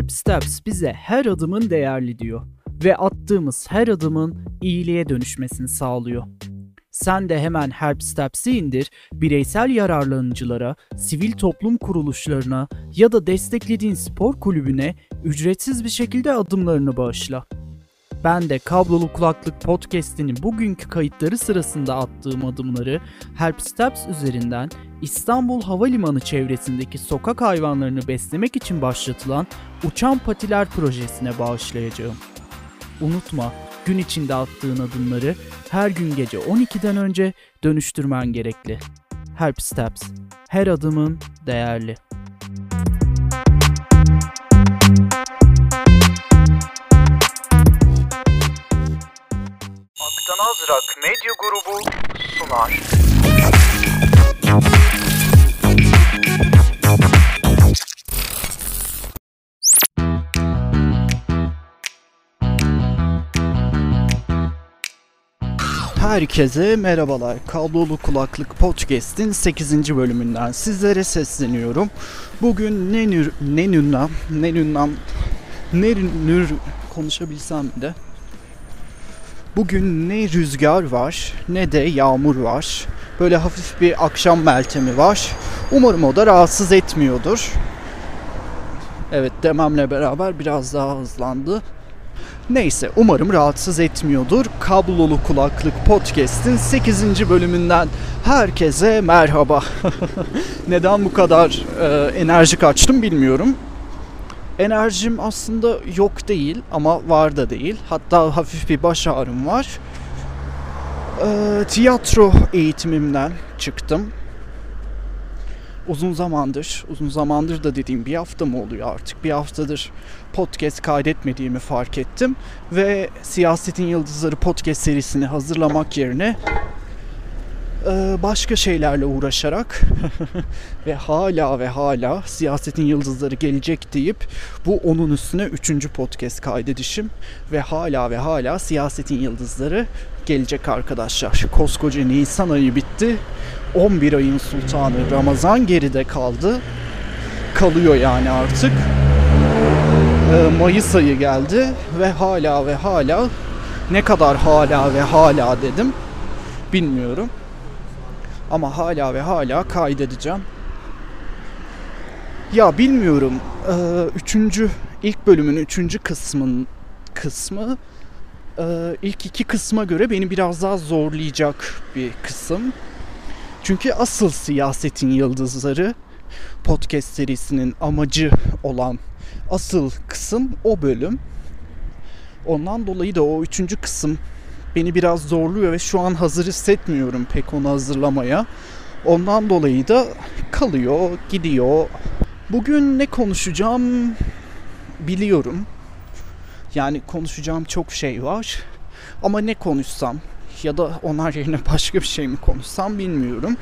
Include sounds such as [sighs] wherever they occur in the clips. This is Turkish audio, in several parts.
Help Steps bize her adımın değerli diyor ve attığımız her adımın iyiliğe dönüşmesini sağlıyor. Sen de hemen Help Steps'i indir, bireysel yararlanıcılara, sivil toplum kuruluşlarına ya da desteklediğin spor kulübüne ücretsiz bir şekilde adımlarını bağışla. Ben de Kablolu Kulaklık Podcast'inin bugünkü kayıtları sırasında attığım adımları Help Steps üzerinden İstanbul Havalimanı çevresindeki sokak hayvanlarını beslemek için başlatılan Uçan Patiler projesine bağışlayacağım. Unutma, gün içinde attığın adımları her gün gece 12'den önce dönüştürmen gerekli. Help Steps. Her adımın değerli. Rock Medya Grubu sunar. Herkese merhabalar. Kablolu Kulaklık Podcast'in 8. bölümünden sizlere sesleniyorum. Bugün ne nür, ne nürnam, ne nürnam, ne nür konuşabilsem de. Bugün ne rüzgar var ne de yağmur var. Böyle hafif bir akşam meltemi var. Umarım o da rahatsız etmiyordur. Evet dememle beraber biraz daha hızlandı. Neyse umarım rahatsız etmiyordur. Kablolu Kulaklık Podcast'in 8. bölümünden herkese merhaba. [laughs] Neden bu kadar e, enerjik açtım bilmiyorum. Enerjim aslında yok değil ama var da değil. Hatta hafif bir baş ağrım var. E, tiyatro eğitimimden çıktım. Uzun zamandır, uzun zamandır da dediğim bir hafta mı oluyor artık? Bir haftadır podcast kaydetmediğimi fark ettim. Ve Siyasetin Yıldızları podcast serisini hazırlamak yerine başka şeylerle uğraşarak [laughs] ve hala ve hala siyasetin yıldızları gelecek deyip bu onun üstüne üçüncü podcast kaydedişim ve hala ve hala siyasetin yıldızları gelecek arkadaşlar. Koskoca Nisan ayı bitti. 11 ayın sultanı Ramazan geride kaldı. Kalıyor yani artık. Mayıs ayı geldi ve hala ve hala ne kadar hala ve hala dedim bilmiyorum. Ama hala ve hala kaydedeceğim. Ya bilmiyorum. Üçüncü, ilk bölümün üçüncü kısmın kısmı ilk iki kısma göre beni biraz daha zorlayacak bir kısım. Çünkü asıl siyasetin yıldızları podcast serisinin amacı olan asıl kısım o bölüm. Ondan dolayı da o üçüncü kısım beni biraz zorluyor ve şu an hazır hissetmiyorum pek onu hazırlamaya. Ondan dolayı da kalıyor, gidiyor. Bugün ne konuşacağım biliyorum. Yani konuşacağım çok şey var. Ama ne konuşsam ya da onlar yerine [laughs] başka bir şey mi konuşsam bilmiyorum.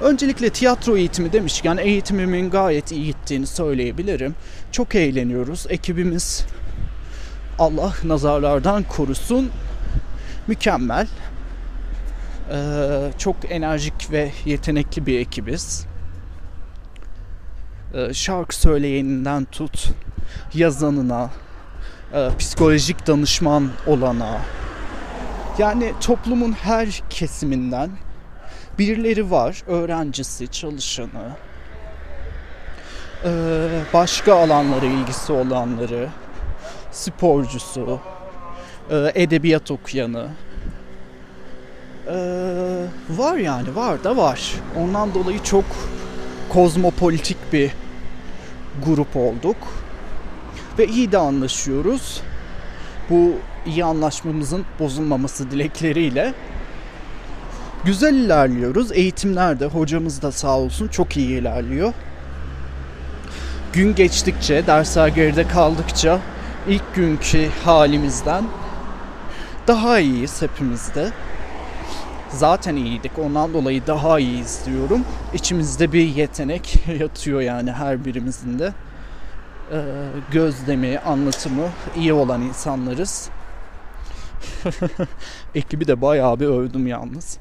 Öncelikle tiyatro eğitimi demişken eğitimimin gayet iyi gittiğini söyleyebilirim. Çok eğleniyoruz. Ekibimiz Allah nazarlardan korusun mükemmel. Ee, çok enerjik ve yetenekli bir ekibiz. Ee, şarkı söyleyeninden tut yazanına, e, psikolojik danışman olana, yani toplumun her kesiminden birileri var. Öğrencisi, çalışanı, ee, başka alanlara ilgisi olanları, sporcusu, e, edebiyat okuyanı. Ee, var yani var da var. Ondan dolayı çok kozmopolitik bir grup olduk. Ve iyi de anlaşıyoruz. Bu iyi anlaşmamızın bozulmaması dilekleriyle güzel ilerliyoruz. Eğitimlerde hocamız da sağ olsun çok iyi ilerliyor. Gün geçtikçe, dersler geride kaldıkça ilk günkü halimizden daha iyiyiz hepimiz de. Zaten iyiydik. Ondan dolayı daha iyiyiz diyorum. İçimizde bir yetenek [laughs] yatıyor yani her birimizin de. Ee, gözlemi, anlatımı iyi olan insanlarız. [laughs] Ekibi de bayağı bir övdüm yalnız.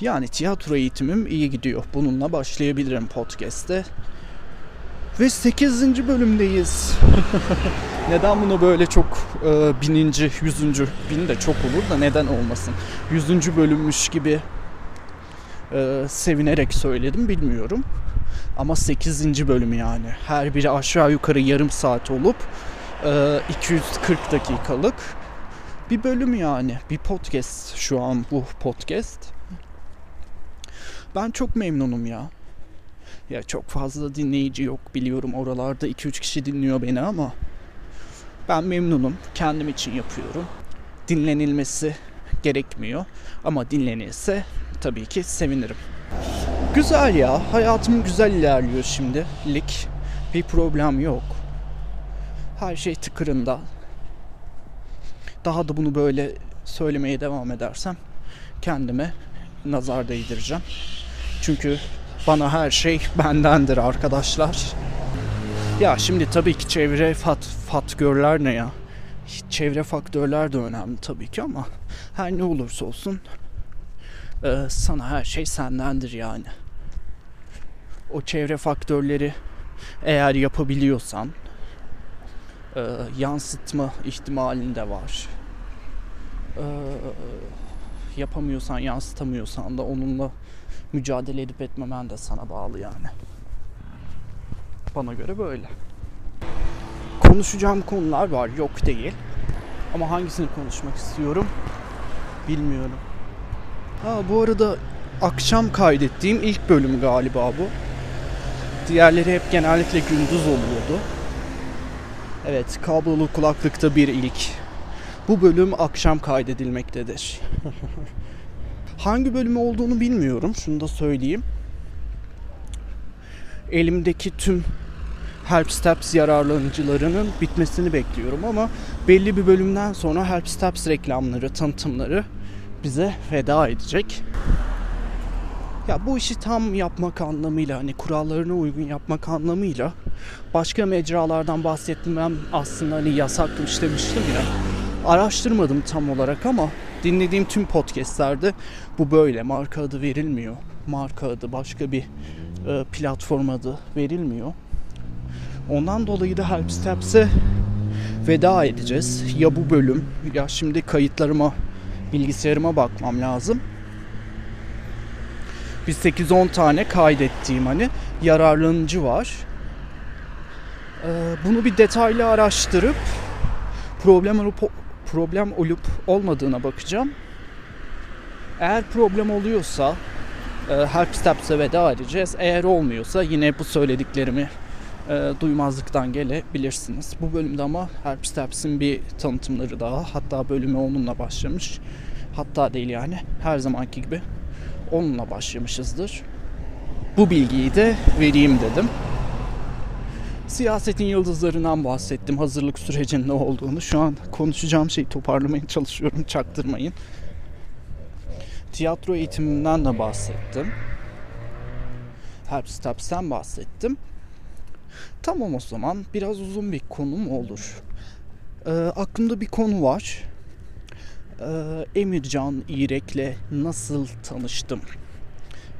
Yani tiyatro eğitimim iyi gidiyor. Bununla başlayabilirim podcast'te. Ve 8. bölümdeyiz. [laughs] neden bunu böyle çok e, bininci, yüzüncü, bin de çok olur da neden olmasın. Yüzüncü bölümmüş gibi e, sevinerek söyledim bilmiyorum. Ama 8. bölüm yani. Her biri aşağı yukarı yarım saat olup e, 240 dakikalık bir bölüm yani. Bir podcast şu an bu podcast. Ben çok memnunum ya. Ya çok fazla dinleyici yok biliyorum oralarda 2-3 kişi dinliyor beni ama ben memnunum. Kendim için yapıyorum. Dinlenilmesi gerekmiyor ama dinlenilse tabii ki sevinirim. Güzel ya. Hayatım güzel ilerliyor şimdilik. Bir problem yok. Her şey tıkırında. Daha da bunu böyle söylemeye devam edersem kendime nazar değdireceğim. Çünkü bana her şey bendendir arkadaşlar. Ya şimdi tabii ki çevre fat, faktörler ne ya? Çevre faktörler de önemli tabii ki ama her ne olursa olsun e, sana her şey sendendir yani. O çevre faktörleri eğer yapabiliyorsan e, yansıtma ihtimalin de var. E, yapamıyorsan, yansıtamıyorsan da onunla mücadele edip etmemen de sana bağlı yani. Bana göre böyle. Konuşacağım konular var, yok değil. Ama hangisini konuşmak istiyorum bilmiyorum. Ha bu arada akşam kaydettiğim ilk bölüm galiba bu. Diğerleri hep genellikle gündüz oluyordu. Evet, kablolu kulaklıkta bir ilk. Bu bölüm akşam kaydedilmektedir. [laughs] Hangi bölümü olduğunu bilmiyorum. Şunu da söyleyeyim. Elimdeki tüm Help Steps yararlanıcılarının bitmesini bekliyorum ama belli bir bölümden sonra Help Steps reklamları, tanıtımları bize veda edecek. Ya bu işi tam yapmak anlamıyla hani kurallarına uygun yapmak anlamıyla başka mecralardan bahsetmem aslında hani yasakmış demiştim ya. Araştırmadım tam olarak ama dinlediğim tüm podcastlerde bu böyle marka adı verilmiyor. Marka adı başka bir e, platform adı verilmiyor. Ondan dolayı da Help Steps'e veda edeceğiz. Ya bu bölüm ya şimdi kayıtlarıma bilgisayarıma bakmam lazım. Bir 8-10 tane kaydettiğim hani yararlanıcı var. Ee, bunu bir detaylı araştırıp problem olup problem olup olmadığına bakacağım. Eğer problem oluyorsa e, Help Steps'e veda edeceğiz. Eğer olmuyorsa yine bu söylediklerimi e, duymazlıktan gelebilirsiniz. Bu bölümde ama Help Steps'in bir tanıtımları daha. Hatta bölümü onunla başlamış. Hatta değil yani her zamanki gibi onunla başlamışızdır. Bu bilgiyi de vereyim dedim. Siyasetin yıldızlarından bahsettim. Hazırlık sürecinin ne olduğunu. Şu an konuşacağım şeyi toparlamaya çalışıyorum. Çaktırmayın. Tiyatro eğitiminden de bahsettim. Help Steps'ten bahsettim. Tamam o zaman biraz uzun bir konum olur. Ee, aklımda bir konu var. Ee, Emircan İrek'le nasıl tanıştım?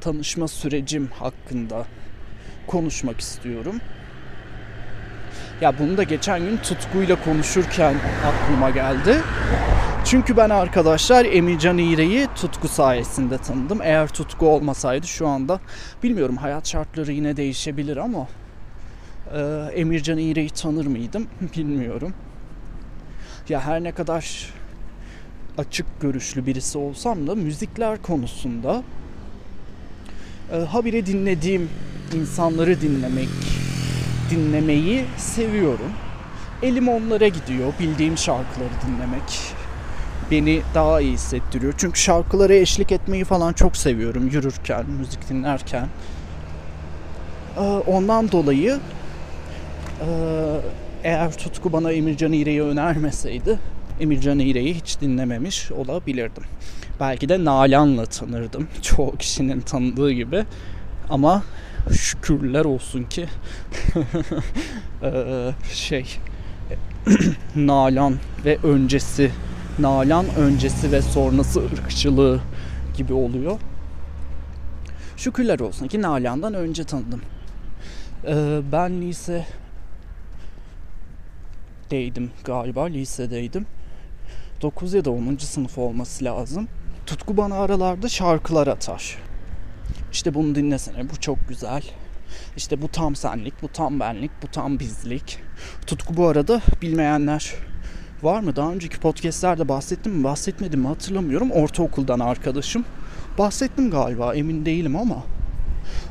Tanışma sürecim hakkında konuşmak istiyorum. Ya bunu da geçen gün tutkuyla konuşurken aklıma geldi. Çünkü ben arkadaşlar Emircan İğre'yi tutku sayesinde tanıdım. Eğer tutku olmasaydı şu anda bilmiyorum hayat şartları yine değişebilir ama e, Emircan İğre'yi tanır mıydım [laughs] bilmiyorum. Ya her ne kadar açık görüşlü birisi olsam da müzikler konusunda e, habire dinlediğim insanları dinlemek, dinlemeyi seviyorum. Elim onlara gidiyor, bildiğim şarkıları dinlemek beni daha iyi hissettiriyor. Çünkü şarkılara eşlik etmeyi falan çok seviyorum yürürken, müzik dinlerken. E, ondan dolayı eğer Tutku bana Emircan İğre'yi önermeseydi Emircan İğre'yi hiç dinlememiş olabilirdim. Belki de Nalan'la tanırdım. [laughs] Çoğu kişinin tanıdığı gibi. Ama şükürler olsun ki [laughs] şey [clears throat] Nalan ve öncesi Nalan öncesi ve sonrası ırkçılığı gibi oluyor. Şükürler olsun ki Nalan'dan önce tanıdım. Ee, ben lise deydim galiba lisedeydim. 9 ya da 10. sınıf olması lazım. Tutku bana aralarda şarkılar atar. İşte bunu dinlesene bu çok güzel. İşte bu tam senlik, bu tam benlik, bu tam bizlik. Tutku bu arada bilmeyenler var mı? Daha önceki podcastlerde bahsettim mi bahsetmedim mi hatırlamıyorum. Ortaokuldan arkadaşım. Bahsettim galiba emin değilim ama.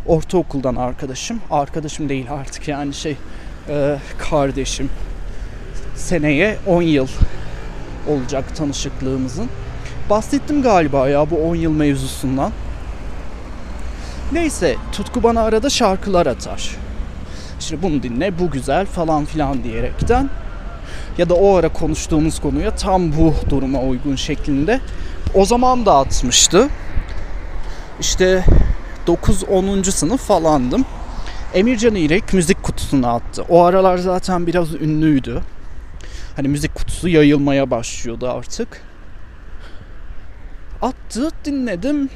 Ortaokuldan arkadaşım. Arkadaşım değil artık yani şey e, kardeşim. Seneye 10 yıl olacak tanışıklığımızın. Bahsettim galiba ya bu 10 yıl mevzusundan. Neyse Tutku bana arada şarkılar atar. İşte bunu dinle bu güzel falan filan diyerekten ya da o ara konuştuğumuz konuya tam bu duruma uygun şeklinde o zaman da atmıştı. İşte 9-10. sınıf falandım. Emircan İrek müzik kutusuna attı. O aralar zaten biraz ünlüydü. Hani müzik kutusu yayılmaya başlıyordu artık. Attı, dinledim.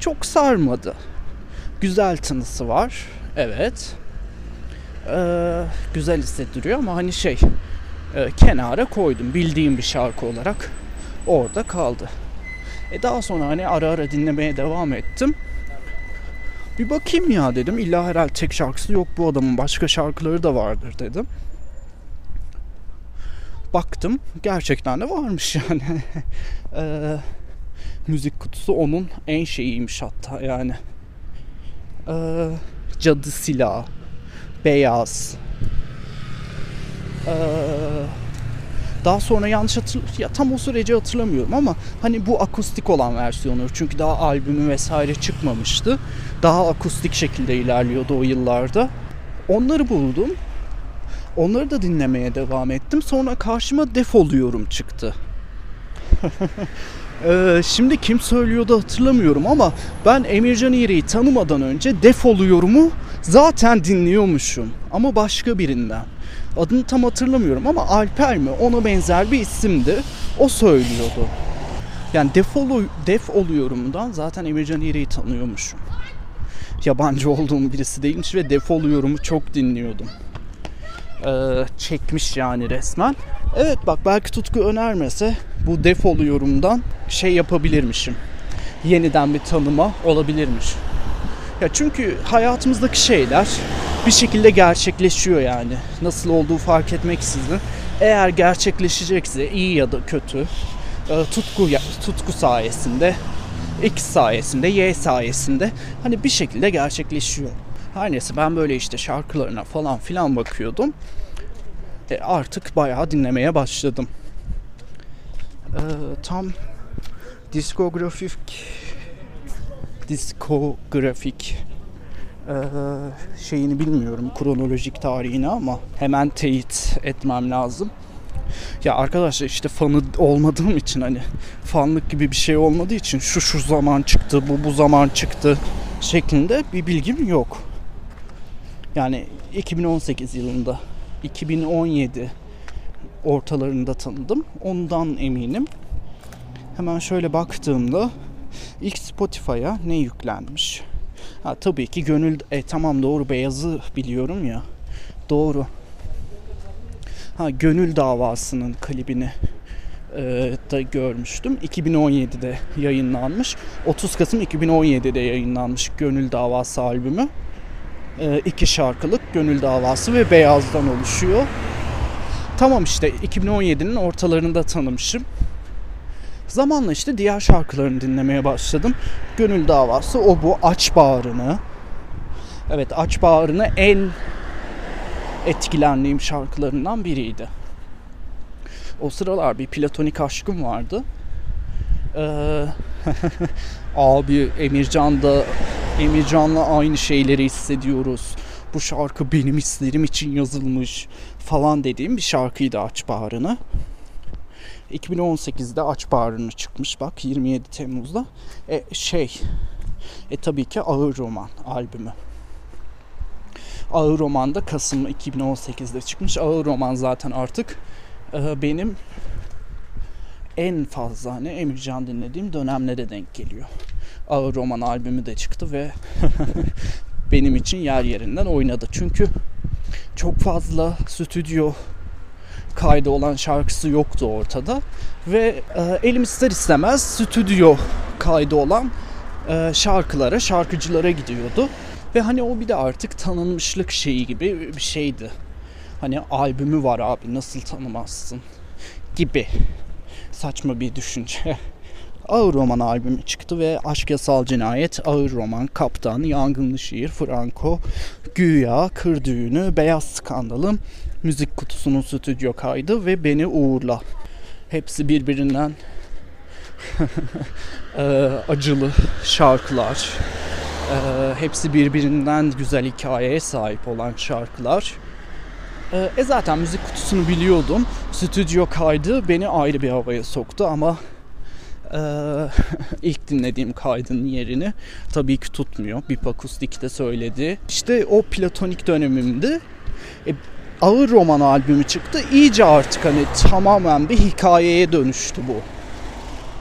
Çok sarmadı. Güzel tınısı var. Evet. Ee, güzel hissettiriyor ama hani şey e, kenara koydum. Bildiğim bir şarkı olarak orada kaldı. E daha sonra hani ara ara dinlemeye devam ettim. Bir bakayım ya dedim. İlla herhalde tek şarkısı yok bu adamın. Başka şarkıları da vardır dedim. Baktım gerçekten de varmış yani. [laughs] ee, müzik kutusu onun en şeyiymiş hatta yani. Ee, cadı silah, beyaz. Ee, daha sonra yanlış hatır ya tam o süreci hatırlamıyorum ama hani bu akustik olan versiyonu çünkü daha albümü vesaire çıkmamıştı. Daha akustik şekilde ilerliyordu o yıllarda. Onları buldum. Onları da dinlemeye devam ettim. Sonra karşıma defoluyorum çıktı. [laughs] ee, şimdi kim söylüyordu hatırlamıyorum ama ben Emircan İğri'yi tanımadan önce defoluyurumu zaten dinliyormuşum. Ama başka birinden. Adını tam hatırlamıyorum ama Alper mi ona benzer bir isimdi. O söylüyordu. Yani defolu, def oluyorumdan zaten Emircan İğri'yi tanıyormuşum. Yabancı olduğum birisi değilmiş ve defoluyorumu çok dinliyordum. Ee, çekmiş yani resmen. Evet bak belki Tutku önermese bu defolu yorumdan şey yapabilirmişim. Yeniden bir tanıma olabilirmiş. Ya çünkü hayatımızdaki şeyler bir şekilde gerçekleşiyor yani. Nasıl olduğu fark etmeksizin. Eğer gerçekleşecekse iyi ya da kötü e, tutku tutku sayesinde X sayesinde, Y sayesinde hani bir şekilde gerçekleşiyor. Her neyse ben böyle işte şarkılarına falan filan bakıyordum. E artık bayağı dinlemeye başladım. E, tam diskografik diskografik e, şeyini bilmiyorum kronolojik tarihini ama hemen teyit etmem lazım. Ya arkadaşlar işte fanı olmadığım için hani fanlık gibi bir şey olmadığı için şu şu zaman çıktı bu bu zaman çıktı şeklinde bir bilgim yok. Yani 2018 yılında 2017 ortalarında tanıdım. Ondan eminim. Hemen şöyle baktığımda ilk Spotify'a ne yüklenmiş? Ha, tabii ki gönül e, tamam doğru beyazı biliyorum ya. Doğru. Ha Gönül davasının klibini e, da görmüştüm. 2017'de yayınlanmış. 30 Kasım 2017'de yayınlanmış Gönül Davası albümü. E, iki şarkılık Gönül Davası ve Beyaz'dan oluşuyor. Tamam işte 2017'nin ortalarında tanımışım. Zamanla işte diğer şarkılarını dinlemeye başladım. Gönül Davası o bu Aç Bağrını. Evet Aç Bağrını en etkilendiğim şarkılarından biriydi. O sıralar bir platonik aşkım vardı. Ee, [laughs] abi Emircan'da Emircan'la aynı şeyleri hissediyoruz. Bu şarkı benim hislerim için yazılmış falan dediğim bir şarkıydı Aç Bağrını. 2018'de Aç Bağrını çıkmış bak 27 Temmuz'da. E, şey e tabii ki Ağır Roman albümü. Ağır Roman da Kasım 2018'de çıkmış. Ağır Roman zaten artık e, benim en fazla hani Emircan dinlediğim dönemlere denk geliyor. Ağır Roman albümü de çıktı ve [laughs] benim için yer yerinden oynadı. Çünkü çok fazla stüdyo kaydı olan şarkısı yoktu ortada ve e, elim ister istemez stüdyo kaydı olan e, şarkılara, şarkıcılara gidiyordu. Ve hani o bir de artık tanınmışlık şeyi gibi bir şeydi. Hani albümü var abi nasıl tanımazsın gibi saçma bir düşünce. [laughs] Ağır Roman albümü çıktı ve Aşk Yasal Cinayet, Ağır Roman, Kaptan, Yangınlı Şiir, Franco, Güya, Kır Düğünü, Beyaz Skandalım, Müzik Kutusu'nun stüdyo kaydı ve Beni Uğurla. Hepsi birbirinden [laughs] acılı şarkılar. Hepsi birbirinden güzel hikayeye sahip olan şarkılar. Eee, E zaten müzik kutusunu biliyordum. Stüdyo kaydı beni ayrı bir havaya soktu ama eee, [laughs] ilk dinlediğim kaydın yerini tabii ki tutmuyor. Bip Akustik'te söyledi. İşte o platonik dönemimdi. E, Ağır Roman albümü çıktı. İyice artık hani tamamen bir hikayeye dönüştü bu.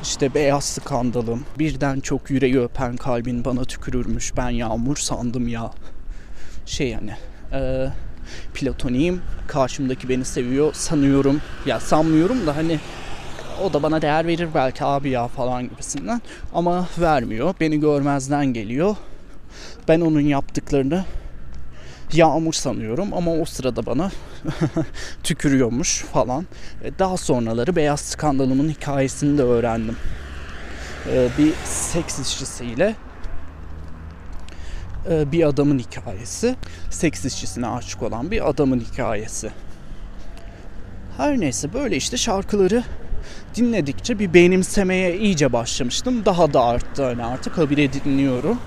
İşte beyaz skandalım. Birden çok yüreği öpen kalbin bana tükürürmüş. Ben yağmur sandım ya. Şey yani. E, platoniyim. Karşımdaki beni seviyor sanıyorum. Ya sanmıyorum da hani o da bana değer verir belki abi ya falan gibisinden. Ama vermiyor. Beni görmezden geliyor. Ben onun yaptıklarını yağmur sanıyorum ama o sırada bana [laughs] tükürüyormuş falan. E, Daha sonraları Beyaz Skandalımın hikayesini de öğrendim. E, Bir seks işçisiyle bir adamın hikayesi. Seks işçisine aşık olan bir adamın hikayesi. Her neyse böyle işte şarkıları dinledikçe bir benimsemeye iyice başlamıştım. Daha da arttı hani artık habire dinliyorum.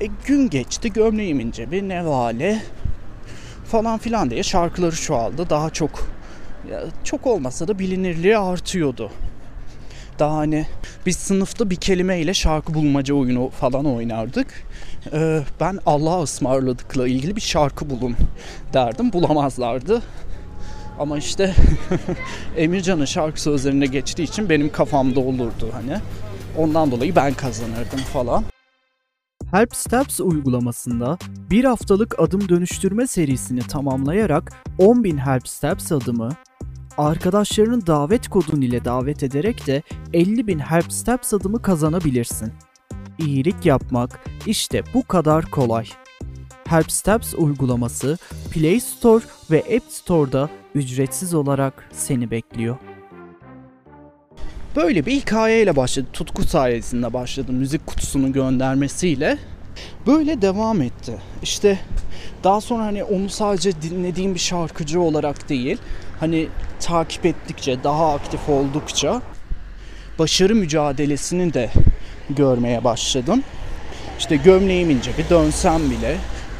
E, gün geçti gömleğimin cebi nevale falan filan diye şarkıları çoğaldı. Daha çok ya, çok olmasa da bilinirliği artıyordu. Daha hani biz sınıfta bir kelimeyle şarkı bulmaca oyunu falan oynardık. Ee, ben Allah'a ısmarladıkla ilgili bir şarkı bulun derdim. Bulamazlardı. Ama işte [laughs] Emircan'ın şarkı sözlerine geçtiği için benim kafamda olurdu hani. Ondan dolayı ben kazanırdım falan. Help Steps uygulamasında bir haftalık adım dönüştürme serisini tamamlayarak 10.000 Help Steps adımı, arkadaşlarının davet kodun ile davet ederek de 50.000 Help Steps adımı kazanabilirsin. İyilik yapmak işte bu kadar kolay. Help Steps uygulaması Play Store ve App Store'da ücretsiz olarak seni bekliyor. Böyle bir hikayeyle başladı. Tutku sayesinde başladı. Müzik kutusunun göndermesiyle. Böyle devam etti. İşte daha sonra hani onu sadece dinlediğim bir şarkıcı olarak değil, hani takip ettikçe, daha aktif oldukça başarı mücadelesini de görmeye başladım. İşte gömleğim ince bir dönsem bile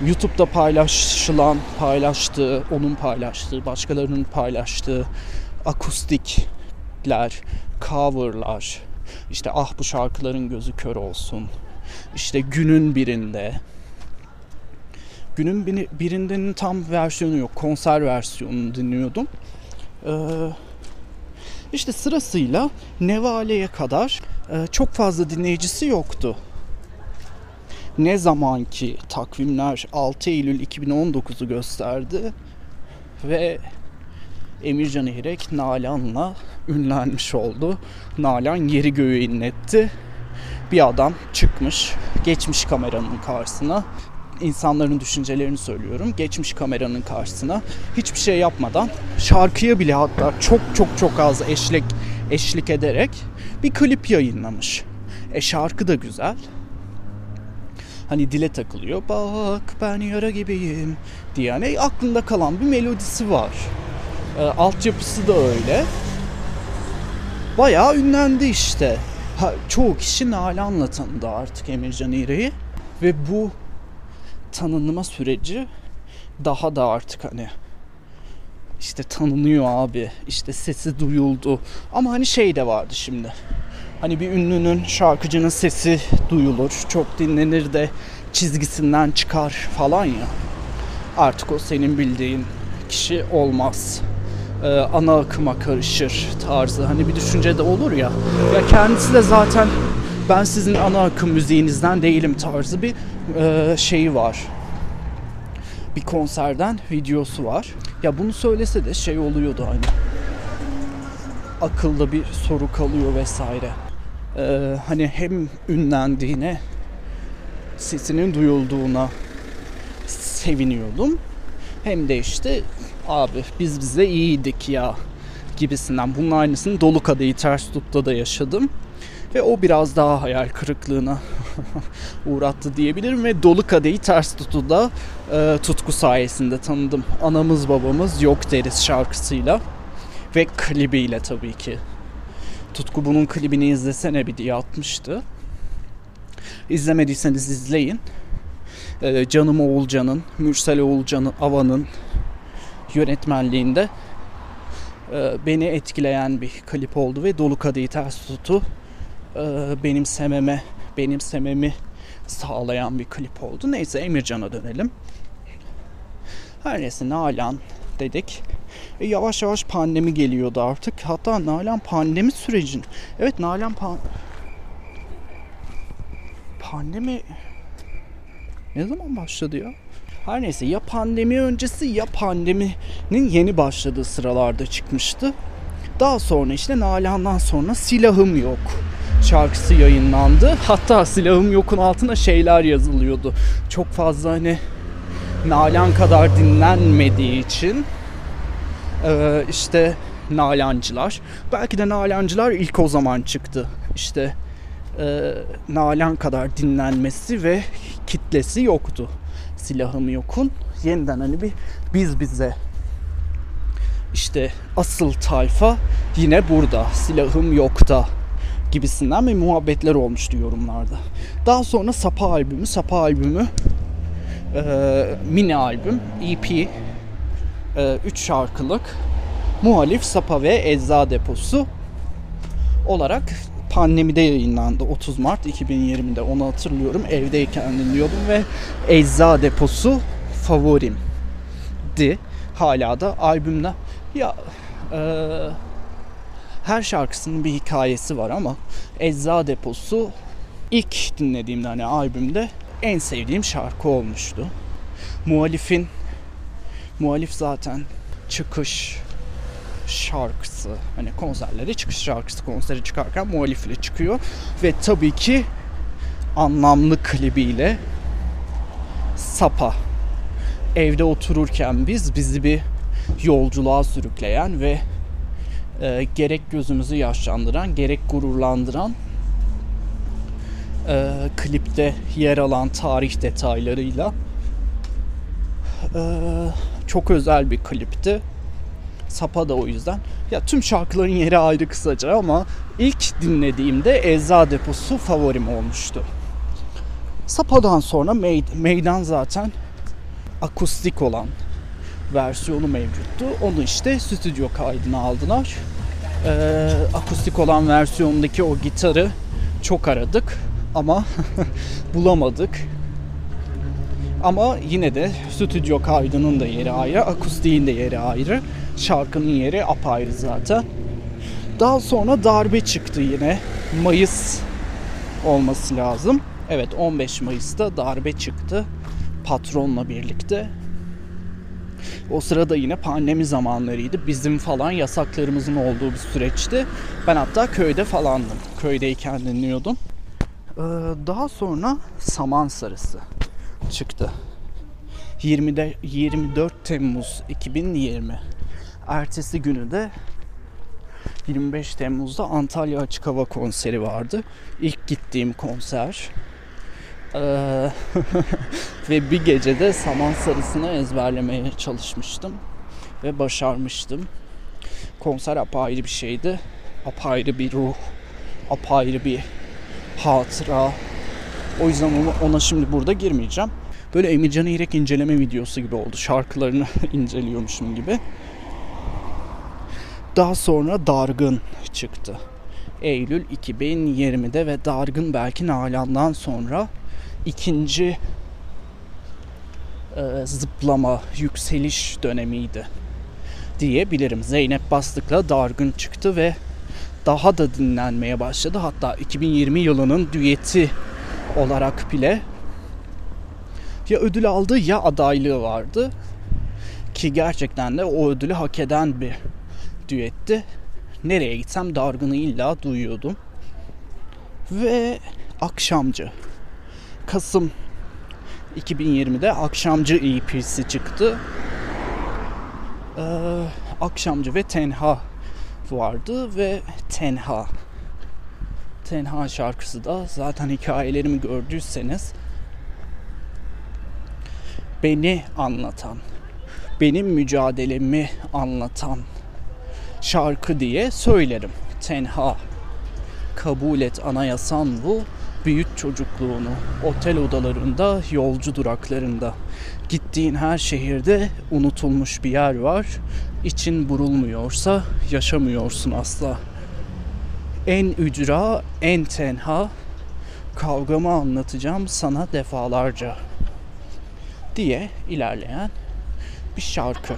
YouTube'da paylaşılan, paylaştığı, onun paylaştığı, başkalarının paylaştığı akustikler, coverlar, işte ah bu şarkıların gözü kör olsun, işte günün birinde, günün biri- birindenin tam versiyonu yok, konser versiyonunu dinliyordum. Ee, işte sırasıyla Nevale'ye kadar çok fazla dinleyicisi yoktu. Ne zaman ki takvimler 6 Eylül 2019'u gösterdi ve Emircan İrek Nalan'la ünlenmiş oldu. Nalan yeri göğü inletti. Bir adam çıkmış, geçmiş kameranın karşısına. İnsanların düşüncelerini söylüyorum. Geçmiş kameranın karşısına hiçbir şey yapmadan şarkıya bile hatta çok çok çok az eşlik eşlik ederek bir klip yayınlamış. E şarkı da güzel. Hani dile takılıyor. Bak ben yara gibiyim diye. Yani aklında kalan bir melodisi var. E, altyapısı da öyle. Bayağı ünlendi işte. Ha, çoğu kişi Nalan'la tanıdı artık Emircan İğrek'i. Ve bu tanınma süreci daha da artık hani işte tanınıyor abi. İşte sesi duyuldu. Ama hani şey de vardı şimdi. Hani bir ünlünün, şarkıcının sesi duyulur. Çok dinlenir de çizgisinden çıkar falan ya. Artık o senin bildiğin kişi olmaz. Ee, ana akıma karışır tarzı. Hani bir düşünce de olur ya. Ya kendisi de zaten ben sizin ana akım müziğinizden değilim tarzı bir e, şeyi var. Bir konserden videosu var. Ya bunu söylese de şey oluyordu hani. Akılda bir soru kalıyor vesaire. E, hani hem ünlendiğine, sesinin duyulduğuna seviniyordum. Hem de işte abi biz bize iyiydik ya gibisinden. Bunun aynısını Dolu Kadehi Ters da yaşadım. Ve o biraz daha hayal kırıklığına [laughs] uğrattı diyebilirim. Ve Dolu Kadehi Ters Tut'u da e, Tutku sayesinde tanıdım. Anamız babamız yok deriz şarkısıyla. Ve klibiyle tabii ki. Tutku bunun klibini izlesene bir diye atmıştı. İzlemediyseniz izleyin. Ee, Canım Oğulcan'ın, Mürsel Oğulcan'ın, Ava'nın yönetmenliğinde e, beni etkileyen bir klip oldu ve Dolu Kadehi Ters Tut'u e, benimsememe, benimsememi sağlayan bir klip oldu. Neyse Emircan'a dönelim. Her neyse Nalan dedik. E, yavaş yavaş pandemi geliyordu artık. Hatta Nalan pandemi sürecin. Evet Nalan pan pandemi ne zaman başladı ya? Her neyse ya pandemi öncesi ya pandeminin yeni başladığı sıralarda çıkmıştı. Daha sonra işte Nalan'dan sonra Silahım Yok şarkısı yayınlandı. Hatta Silahım Yok'un altına şeyler yazılıyordu. Çok fazla hani Nalan kadar dinlenmediği için e, işte Nalancılar. Belki de Nalancılar ilk o zaman çıktı. İşte e, Nalan kadar dinlenmesi ve kitlesi yoktu. Silahım yokun. Yeniden hani bir biz bize işte asıl tayfa yine burada. Silahım yokta gibisinden bir muhabbetler olmuştu yorumlarda. Daha sonra Sapa albümü, Sapa albümü e, mini albüm, EP, 3 e, üç şarkılık Muhalif, Sapa ve Ecza Deposu olarak pandemide yayınlandı. 30 Mart 2020'de onu hatırlıyorum. Evdeyken dinliyordum ve Ecza Deposu favorimdi. Hala da albümde. Ya e, her şarkısının bir hikayesi var ama Ecza Deposu ilk dinlediğimde hani albümde en sevdiğim şarkı olmuştu. Muhalif'in Muhalif zaten çıkış şarkısı. Hani konserlere çıkış şarkısı konseri çıkarken muhalifle çıkıyor. Ve tabii ki anlamlı klibiyle Sapa. Evde otururken biz bizi bir yolculuğa sürükleyen ve e, gerek gözümüzü yaşlandıran gerek gururlandıran e, klipte yer alan tarih detaylarıyla e, çok özel bir klipti. Sapa da o yüzden. Ya tüm şarkıların yeri ayrı kısaca ama ilk dinlediğimde Ecza Deposu favorim olmuştu. Sapa'dan sonra Meydan zaten akustik olan versiyonu mevcuttu. Onu işte stüdyo kaydına aldılar. Ee, akustik olan versiyondaki o gitarı çok aradık ama [laughs] bulamadık. Ama yine de stüdyo kaydının da yeri ayrı, akustiğin de yeri ayrı. Şarkının yeri apayrı zaten. Daha sonra darbe çıktı yine. Mayıs olması lazım. Evet 15 Mayıs'ta darbe çıktı. Patronla birlikte. O sırada yine pandemi zamanlarıydı. Bizim falan yasaklarımızın olduğu bir süreçti. Ben hatta köyde falandım. Köydeyken dinliyordum. Ee, daha sonra Saman Sarısı çıktı. 20'de 24 Temmuz 2020. Ertesi günü de 25 Temmuz'da Antalya Açık Hava konseri vardı. İlk gittiğim konser. Ee, [laughs] ve bir gecede Saman Sarısı'nı ezberlemeye çalışmıştım. Ve başarmıştım. Konser apayrı bir şeydi. Apayrı bir ruh. Apayrı bir hatıra. O yüzden ona, şimdi burada girmeyeceğim. Böyle Emircan İrek inceleme videosu gibi oldu. Şarkılarını [laughs] inceliyormuşum gibi. Daha sonra Dargın çıktı. Eylül 2020'de ve Dargın belki Nalan'dan sonra ikinci e, zıplama, yükseliş dönemiydi diyebilirim. Zeynep Bastık'la Dargın çıktı ve daha da dinlenmeye başladı. Hatta 2020 yılının düeti olarak bile ya ödül aldı ya adaylığı vardı. Ki gerçekten de o ödülü hak eden bir düetti. Nereye gitsem dargını illa duyuyordum. Ve Akşamcı. Kasım 2020'de Akşamcı EP'si çıktı. Ee, Akşamcı ve Tenha vardı ve Tenha. Tenha şarkısı da zaten hikayelerimi gördüyseniz beni anlatan, benim mücadelemi anlatan şarkı diye söylerim. Tenha. Kabul et anayasan bu, büyüt çocukluğunu. Otel odalarında, yolcu duraklarında. Gittiğin her şehirde unutulmuş bir yer var. İçin burulmuyorsa yaşamıyorsun asla. En ücra, en tenha, kavgamı anlatacağım sana defalarca diye ilerleyen bir şarkı.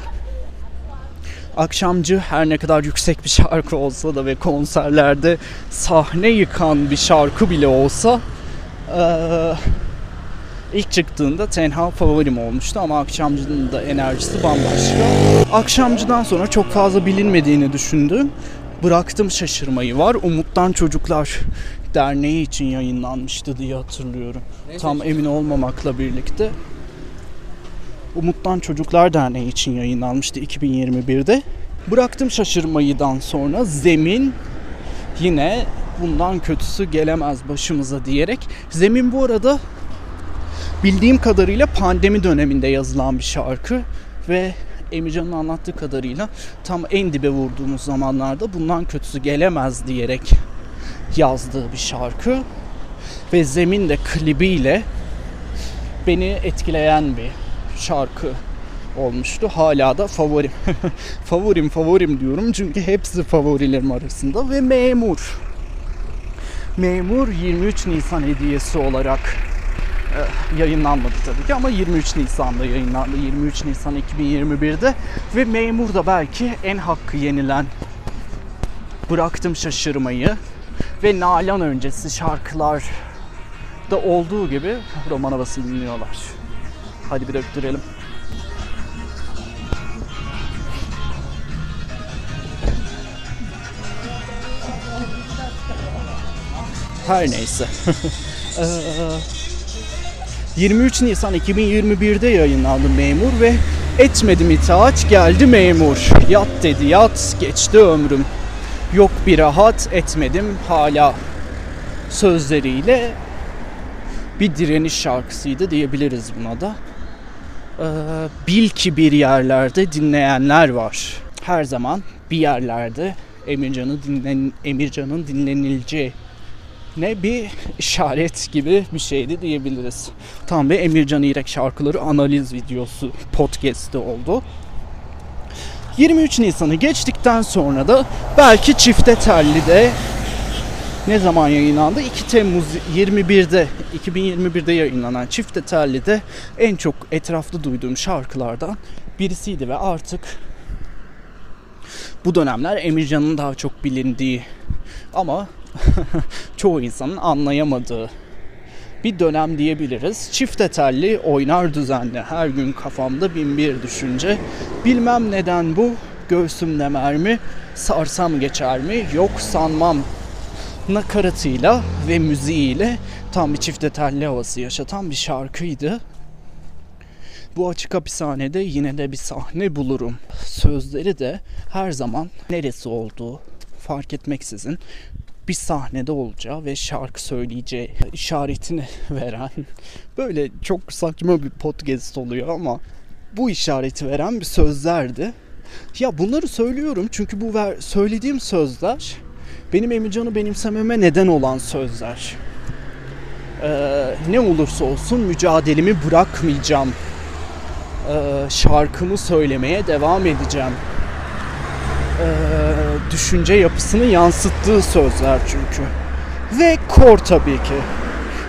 Akşamcı her ne kadar yüksek bir şarkı olsa da ve konserlerde sahne yıkan bir şarkı bile olsa eee, ilk çıktığında tenha favorim olmuştu ama Akşamcı'nın da enerjisi bambaşka. Akşamcı'dan sonra çok fazla bilinmediğini düşündüm. Bıraktım şaşırmayı var. Umuttan Çocuklar Derneği için yayınlanmıştı diye hatırlıyorum. Tam emin olmamakla birlikte. Umuttan Çocuklar Derneği için yayınlanmıştı 2021'de. Bıraktım şaşırmayıdan sonra Zemin yine bundan kötüsü gelemez başımıza diyerek. Zemin bu arada bildiğim kadarıyla pandemi döneminde yazılan bir şarkı ve Emircan'ın anlattığı kadarıyla tam en dibe vurduğumuz zamanlarda bundan kötüsü gelemez diyerek yazdığı bir şarkı ve Zemin de klibiyle beni etkileyen bir şarkı olmuştu. Hala da favorim. [laughs] favorim favorim diyorum çünkü hepsi favorilerim arasında ve Memur. Memur 23 Nisan hediyesi olarak e, yayınlanmadı tabii ki ama 23 Nisan'da yayınlandı. 23 Nisan 2021'de ve Memur da belki en hakkı yenilen Bıraktım Şaşırmayı ve Nalan öncesi şarkılar da olduğu gibi roman havası dinliyorlar. Hadi bir öptürelim. Her neyse. [laughs] Eee, 23 Nisan 2021'de yayınlandı Memur ve etmedim itaat geldi memur. Yat dedi yat geçti ömrüm. Yok bir rahat etmedim hala sözleriyle bir direniş şarkısıydı diyebiliriz buna da. Ee, bil ki bir yerlerde dinleyenler var. Her zaman bir yerlerde Emircan'ı dinlen Emircan'ın dinlenileceği ne bir işaret gibi bir şeydi diyebiliriz. Tam bir Emircan İrek şarkıları analiz videosu podcast'i oldu. 23 Nisan'ı geçtikten sonra da belki Çifte Telli'de ne zaman yayınlandı? 2 Temmuz 21'de 2021'de yayınlanan Çifte Telli'de en çok etrafta duyduğum şarkılardan birisiydi ve artık bu dönemler Emircan'ın daha çok bilindiği ama [laughs] çoğu insanın anlayamadığı bir dönem diyebiliriz. Çifte telli oynar düzenli her gün kafamda bin bir düşünce. Bilmem neden bu göğsümde mermi sarsam geçer mi yok sanmam nakaratıyla ve müziğiyle tam bir çifte telli havası yaşatan bir şarkıydı. Bu açık hapishanede yine de bir sahne bulurum. Sözleri de her zaman neresi olduğu fark etmeksizin bir sahnede olacağı ve şarkı söyleyeceği işaretini [laughs] veren böyle çok saçma bir podcast oluyor ama bu işareti veren bir sözlerdi. Ya bunları söylüyorum çünkü bu ver, söylediğim sözler benim Emircan'ı benimsememe neden olan sözler. Ee, ne olursa olsun mücadelemi bırakmayacağım. Ee, şarkımı söylemeye devam edeceğim e, düşünce yapısını yansıttığı sözler çünkü. Ve Kor tabii ki.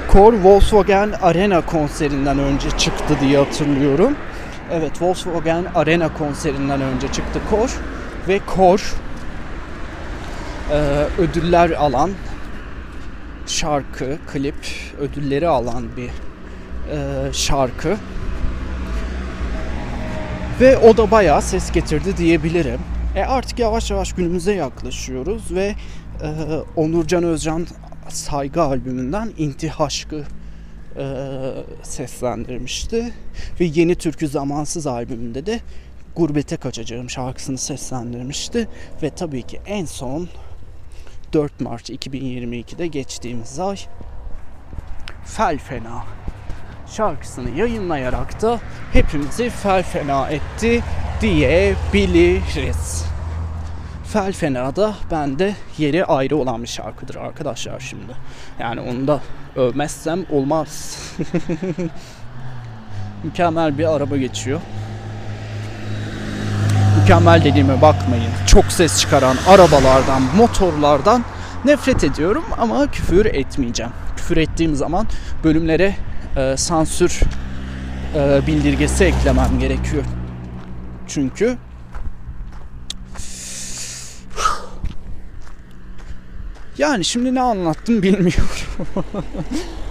Kor Volkswagen Arena konserinden önce çıktı diye hatırlıyorum. Evet Volkswagen Arena konserinden önce çıktı Kor. Ve Kor e, ödüller alan şarkı, klip ödülleri alan bir e, şarkı. Ve o da bayağı ses getirdi diyebilirim. E artık yavaş yavaş günümüze yaklaşıyoruz ve e, Onurcan Özcan Saygı albümünden İntihaşkı e, seslendirmişti. Ve Yeni Türkü Zamansız albümünde de Gurbete Kaçacağım şarkısını seslendirmişti. Ve tabii ki en son 4 Mart 2022'de geçtiğimiz ay Fel Fena şarkısını yayınlayarak da hepimizi fel fena etti diyebiliriz. Fel Fena da bende yeri ayrı olan bir şarkıdır arkadaşlar şimdi. Yani onu da övmezsem olmaz. [laughs] Mükemmel bir araba geçiyor. Mükemmel dediğime bakmayın. Çok ses çıkaran arabalardan, motorlardan nefret ediyorum ama küfür etmeyeceğim. Küfür ettiğim zaman bölümlere e, sansür e, bildirgesi eklemem gerekiyor. Çünkü [sighs] yani şimdi ne anlattım bilmiyorum. [laughs]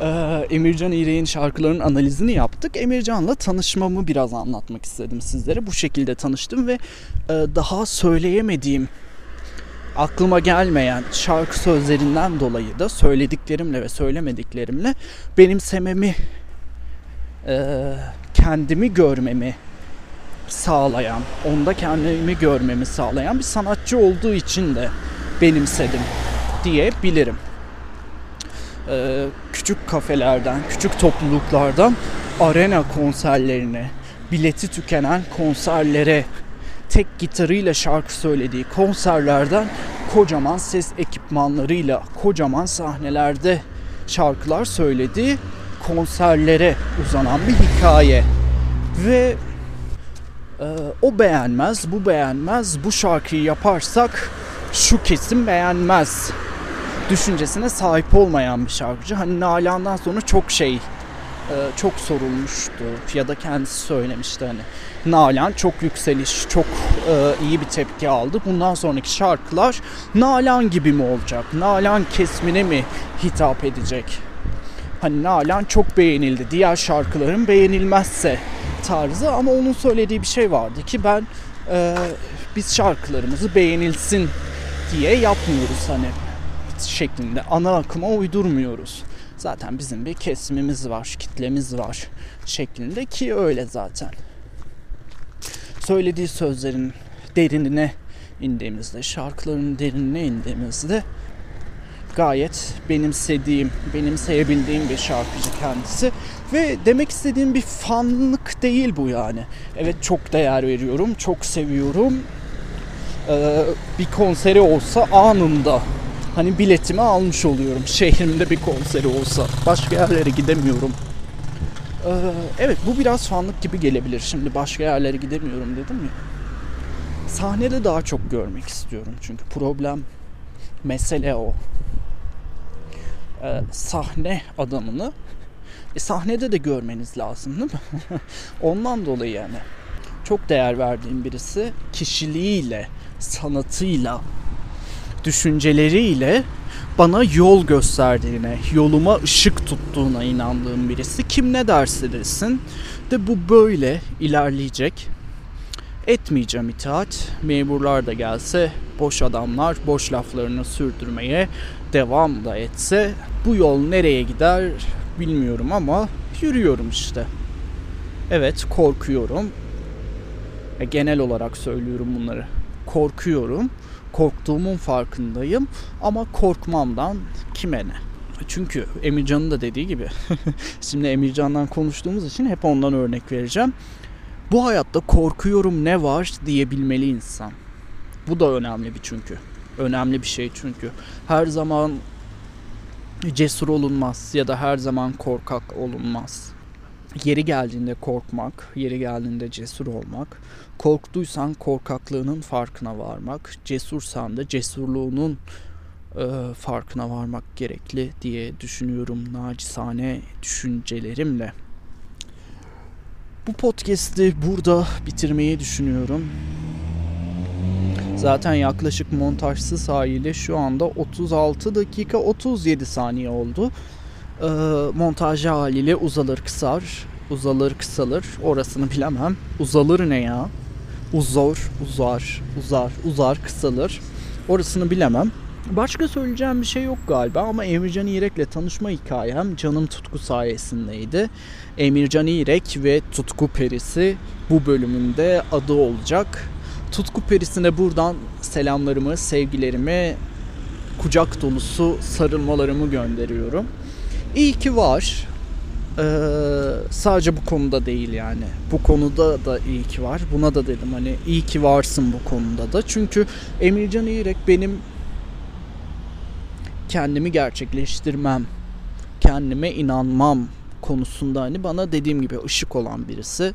Ee, Emircan İğrek'in şarkılarının analizini yaptık. Emircan'la tanışmamı biraz anlatmak istedim sizlere. Bu şekilde tanıştım ve e, daha söyleyemediğim, aklıma gelmeyen şarkı sözlerinden dolayı da söylediklerimle ve söylemediklerimle benimsememi, e, kendimi görmemi sağlayan, onda kendimi görmemi sağlayan bir sanatçı olduğu için de benimsedim diyebilirim. Ee, küçük kafelerden, küçük topluluklardan arena konserlerine, bileti tükenen konserlere, tek gitarıyla şarkı söylediği konserlerden kocaman ses ekipmanlarıyla, kocaman sahnelerde şarkılar söylediği konserlere uzanan bir hikaye. Ve e, o beğenmez, bu beğenmez, bu şarkıyı yaparsak şu kesim beğenmez düşüncesine sahip olmayan bir şarkıcı. Hani Nalan'dan sonra çok şey e, çok sorulmuştu ya da kendisi söylemişti hani Nalan çok yükseliş, çok e, iyi bir tepki aldı. Bundan sonraki şarkılar Nalan gibi mi olacak? Nalan kesmine mi hitap edecek? Hani Nalan çok beğenildi. Diğer şarkıların beğenilmezse tarzı ama onun söylediği bir şey vardı ki ben e, biz şarkılarımızı beğenilsin diye yapmıyoruz hani şeklinde ana akıma uydurmuyoruz. Zaten bizim bir kesimimiz var, kitlemiz var şeklinde ki öyle zaten. Söylediği sözlerin derinine indiğimizde, şarkıların derinine indiğimizde gayet benimsediğim, benimseyebildiğim bir şarkıcı kendisi. Ve demek istediğim bir fanlık değil bu yani. Evet çok değer veriyorum, çok seviyorum. Ee, bir konseri olsa anında hani biletimi almış oluyorum. Şehrimde bir konseri olsa. Başka yerlere gidemiyorum. Ee, evet bu biraz fanlık gibi gelebilir. Şimdi başka yerlere gidemiyorum dedim ya. Sahnede daha çok görmek istiyorum. Çünkü problem mesele o. Ee, sahne adamını e, sahnede de görmeniz lazım değil mi? [laughs] Ondan dolayı yani. Çok değer verdiğim birisi kişiliğiyle, sanatıyla, düşünceleriyle bana yol gösterdiğine, yoluma ışık tuttuğuna inandığım birisi. Kim ne derse desin de bu böyle ilerleyecek. Etmeyeceğim itaat. Memurlar da gelse, boş adamlar boş laflarını sürdürmeye devam da etse bu yol nereye gider bilmiyorum ama yürüyorum işte. Evet korkuyorum. E, genel olarak söylüyorum bunları. Korkuyorum korktuğumun farkındayım ama korkmamdan kime ne? Çünkü Emircan'ın da dediği gibi [laughs] şimdi Emircan'dan konuştuğumuz için hep ondan örnek vereceğim. Bu hayatta korkuyorum ne var diyebilmeli insan. Bu da önemli bir çünkü. Önemli bir şey çünkü. Her zaman cesur olunmaz ya da her zaman korkak olunmaz. Yeri geldiğinde korkmak, yeri geldiğinde cesur olmak, korktuysan korkaklığının farkına varmak, cesursan da cesurluğunun e, farkına varmak gerekli diye düşünüyorum nacizane düşüncelerimle. Bu podcast'i burada bitirmeyi düşünüyorum. Zaten yaklaşık montajsız haliyle şu anda 36 dakika 37 saniye oldu. Ee, montajlı haliyle uzalır kısar, uzalır kısalır orasını bilemem. Uzalır ne ya? Uzor, uzar, uzar, uzar, kısalır. Orasını bilemem. Başka söyleyeceğim bir şey yok galiba ama Emircan İrek'le tanışma hikayem Canım Tutku sayesindeydi. Emircan İrek ve Tutku Perisi bu bölümünde adı olacak. Tutku Perisi'ne buradan selamlarımı, sevgilerimi, kucak dolusu sarılmalarımı gönderiyorum. İyi ki var. Ee, sadece bu konuda değil yani. Bu konuda da iyi ki var. Buna da dedim hani iyi ki varsın bu konuda da. Çünkü Emircan İrek benim kendimi gerçekleştirmem, kendime inanmam konusunda hani bana dediğim gibi ışık olan birisi.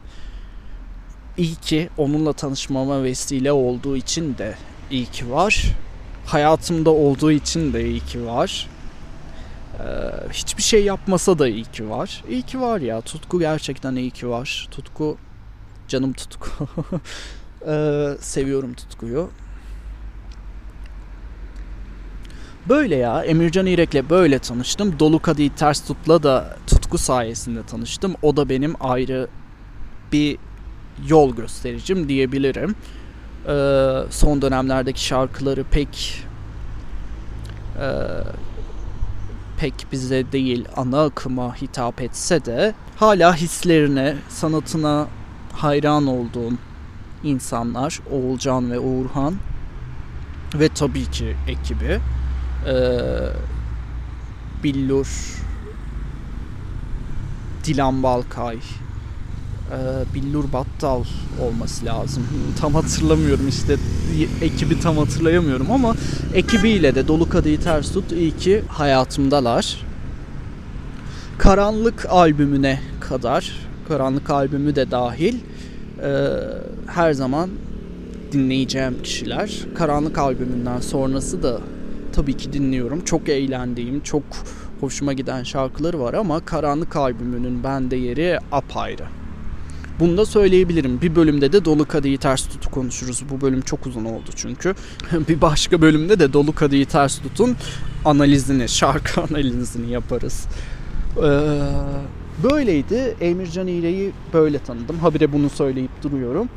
İyi ki onunla tanışmama vesile olduğu için de iyi ki var. Hayatımda olduğu için de iyi ki var. Ee, hiçbir şey yapmasa da iyi ki var. İyi ki var ya. Tutku gerçekten iyi ki var. Tutku canım tutku. [laughs] Ee, seviyorum tutkuyu. Böyle ya Emircan İrek'le böyle tanıştım. Dolu Kadehi Ters Tut'la da tutku sayesinde tanıştım. O da benim ayrı bir yol göstericim diyebilirim. Ee, son dönemlerdeki şarkıları pek e, pek bize değil ana akıma hitap etse de hala hislerine, sanatına hayran olduğum insanlar Oğulcan ve Uğurhan ve tabii ki ekibi ee, Billur Dilan Balkay ee, Billur Battal olması lazım. Tam hatırlamıyorum işte ekibi tam hatırlayamıyorum ama ekibiyle de Dolu Kadehi Ters Tut iyi ki hayatımdalar. Karanlık albümüne kadar, Karanlık albümü de dahil e, her zaman dinleyeceğim kişiler. Karanlık albümünden sonrası da tabii ki dinliyorum. Çok eğlendiğim, çok hoşuma giden şarkıları var ama Karanlık albümünün bende yeri apayrı. Bunu da söyleyebilirim. Bir bölümde de Dolu Kadehi Ters Tut'u konuşuruz. Bu bölüm çok uzun oldu çünkü. [laughs] bir başka bölümde de Dolu Kadehi Ters Tut'un analizini, şarkı [laughs] analizini yaparız. Ee, böyleydi. Emircan İğre'yi böyle tanıdım. Habire bunu söyleyip duruyorum.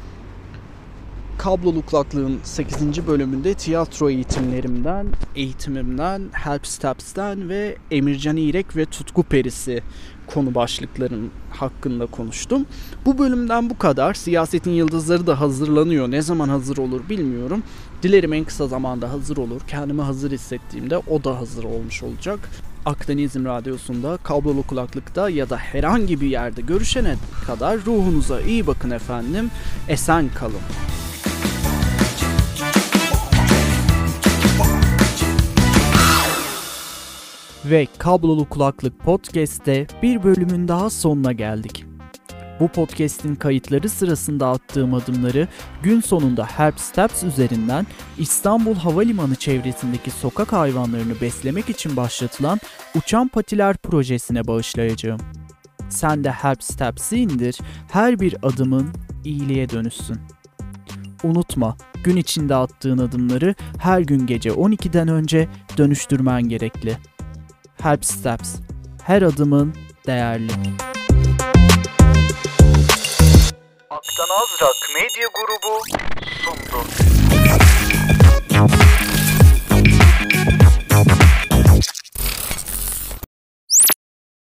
Kablolu Kulaklığın 8. bölümünde tiyatro eğitimlerimden, eğitimimden, Help Steps'ten ve Emircan İrek ve Tutku Perisi konu başlıkların hakkında konuştum. Bu bölümden bu kadar. Siyasetin yıldızları da hazırlanıyor. Ne zaman hazır olur bilmiyorum. Dilerim en kısa zamanda hazır olur. Kendimi hazır hissettiğimde o da hazır olmuş olacak. Akdenizm Radyosu'nda, kablolu kulaklıkta ya da herhangi bir yerde görüşene kadar ruhunuza iyi bakın efendim. Esen kalın. Ve Kablolu Kulaklık Podcast'te bir bölümün daha sonuna geldik. Bu podcast'in kayıtları sırasında attığım adımları gün sonunda Help Steps üzerinden İstanbul Havalimanı çevresindeki sokak hayvanlarını beslemek için başlatılan Uçan Patiler projesine bağışlayacağım. Sen de Help Steps'i indir, her bir adımın iyiliğe dönüşsün. Unutma, gün içinde attığın adımları her gün gece 12'den önce dönüştürmen gerekli. Help Steps. Her adımın değerli. Aktan Azrak Medya Grubu sundu.